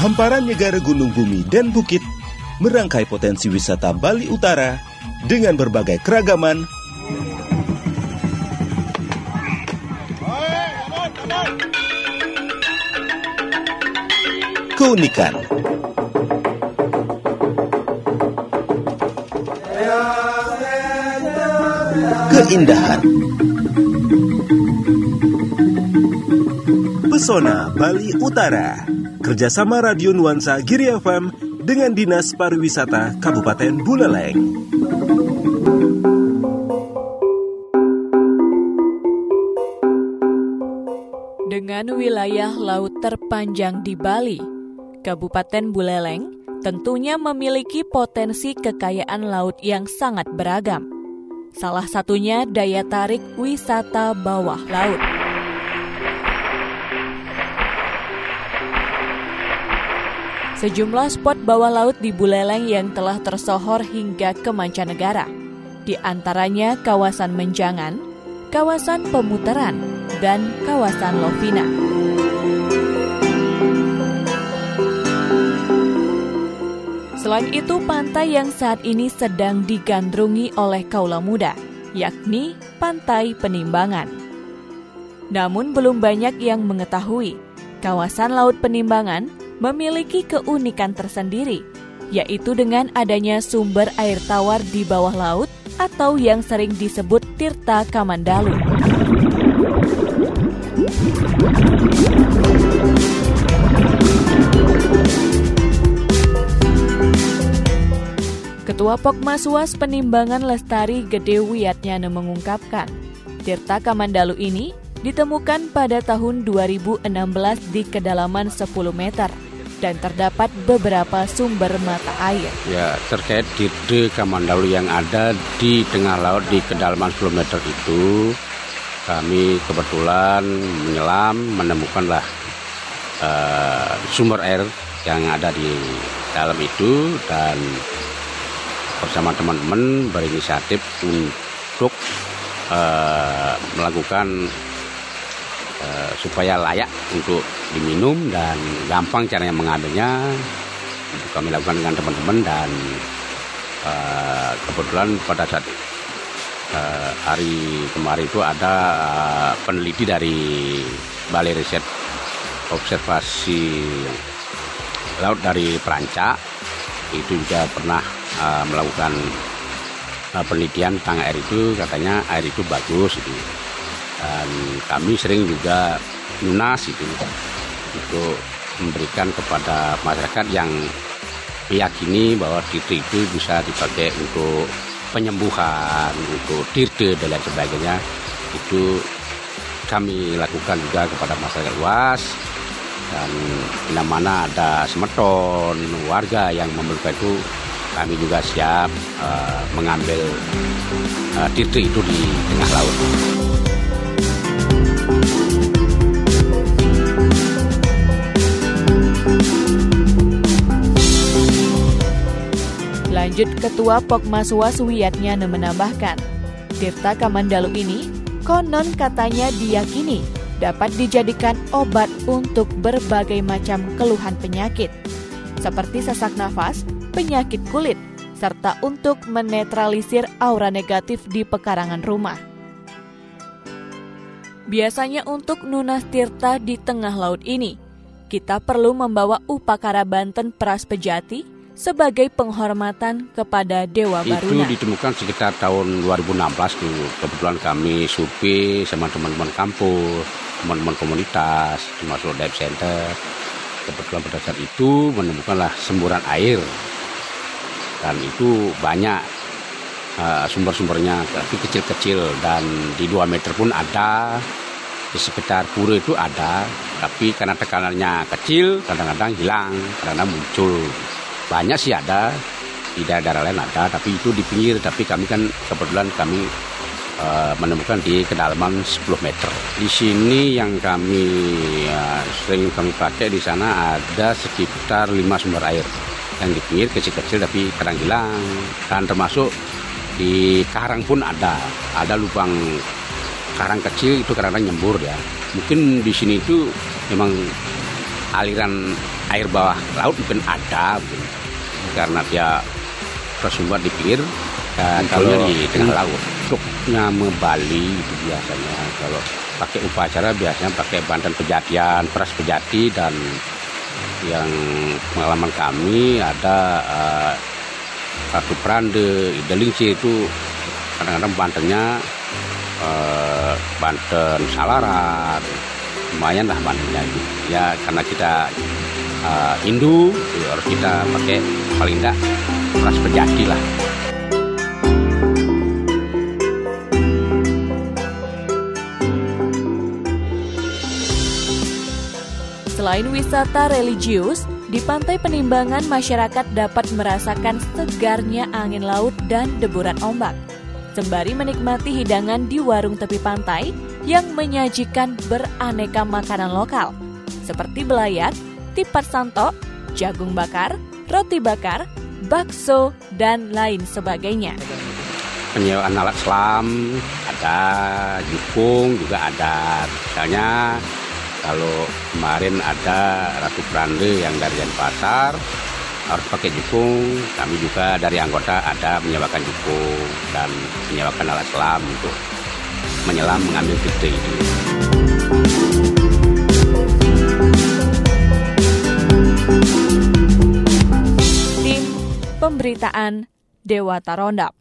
hamparan negara gunung bumi dan bukit merangkai potensi wisata Bali Utara dengan berbagai keragaman keunikan. Keindahan. Pesona Bali Utara. Kerjasama Radio Nuansa Giri FM dengan Dinas Pariwisata Kabupaten Buleleng. Dengan wilayah laut terpanjang di Bali, Kabupaten Buleleng tentunya memiliki potensi kekayaan laut yang sangat beragam. Salah satunya daya tarik wisata bawah laut. Sejumlah spot bawah laut di Buleleng yang telah tersohor hingga ke mancanegara. Di antaranya kawasan Menjangan, kawasan Pemutaran, dan kawasan Lovina. Selain itu, pantai yang saat ini sedang digandrungi oleh kaula muda, yakni Pantai Penimbangan. Namun belum banyak yang mengetahui, kawasan Laut Penimbangan memiliki keunikan tersendiri, yaitu dengan adanya sumber air tawar di bawah laut atau yang sering disebut Tirta Kamandalu. Ketua Pokmaswas Penimbangan Lestari Gede Wiyatnyana mengungkapkan, Tirta Kamandalu ini ditemukan pada tahun 2016 di kedalaman 10 meter dan terdapat beberapa sumber mata air. Ya, terkait Tirta Kamandalu yang ada di tengah laut di kedalaman 10 meter itu, kami kebetulan menyelam menemukanlah uh, sumber air yang ada di dalam itu dan bersama teman-teman berinisiatif untuk uh, melakukan uh, supaya layak untuk diminum dan gampang caranya mengambilnya. Kami lakukan dengan teman-teman dan uh, kebetulan pada saat uh, hari kemarin itu ada uh, peneliti dari Balai Riset Observasi Laut dari Perancak itu juga pernah uh, melakukan penelitian tentang air itu. Katanya air itu bagus itu dan kami sering juga lunas itu untuk memberikan kepada masyarakat yang meyakini bahwa tirte itu bisa dipakai untuk penyembuhan, untuk tirte dan lain sebagainya itu kami lakukan juga kepada masyarakat luas dan bila mana ada semeton warga yang memerlukan itu kami juga siap uh, mengambil uh, titik itu di tengah laut. Lanjut Ketua Pokmaswa Suwiyatnya menambahkan, Tirta Kamandalu ini konon katanya diyakini dapat dijadikan obat untuk berbagai macam keluhan penyakit, seperti sesak nafas, penyakit kulit, serta untuk menetralisir aura negatif di pekarangan rumah. Biasanya untuk Nunas Tirta di tengah laut ini, kita perlu membawa upakara Banten Pras Pejati sebagai penghormatan kepada Dewa Baruna. Itu ditemukan sekitar tahun 2016 dulu. Kebetulan kami supi sama teman-teman kampus, teman-teman komunitas, termasuk dive center. Kebetulan pada saat itu menemukanlah semburan air dan itu banyak uh, sumber-sumbernya tapi kecil-kecil dan di 2 meter pun ada di sekitar pura itu ada tapi karena tekanannya kecil kadang-kadang hilang karena muncul banyak sih ada. Di daerah-daerah lain ada tapi itu di pinggir. Tapi kami kan kebetulan kami uh, menemukan di kedalaman 10 meter. Di sini yang kami uh, sering kami pakai di sana ada sekitar 5 sumber air. Yang di pinggir kecil-kecil tapi kadang hilang. Dan termasuk di karang pun ada. Ada lubang karang kecil itu kadang-kadang nyembur ya. Mungkin di sini itu memang aliran air bawah laut mungkin ada mungkin. Karena dia bersumber di pinggir dan kalau di tengah laut. truknya membali itu biasanya. Kalau pakai upacara biasanya pakai bantan pejatian peras pejati dan yang pengalaman kami ada uh, satu perande. Idelingci itu kadang-kadang bantennya uh, banten salaran. Lumayan lah bantennya ya karena kita uh, Hindu ya harus kita pakai paling tidak peras pejati lah Selain wisata religius, di Pantai Penimbangan masyarakat dapat merasakan segarnya angin laut dan deburan ombak. Sembari menikmati hidangan di warung tepi pantai yang menyajikan beraneka makanan lokal, seperti belayat, tipat santok, jagung bakar, roti bakar, bakso, dan lain sebagainya. Penyewaan alat selam ada, jukung juga ada. Misalnya kalau kemarin ada Ratu Prande yang dari Denpasar harus pakai jukung. Kami juga dari anggota ada menyewakan jukung dan menyewakan alat selam untuk menyelam mengambil titik itu. Tim Pemberitaan Dewa Tarondap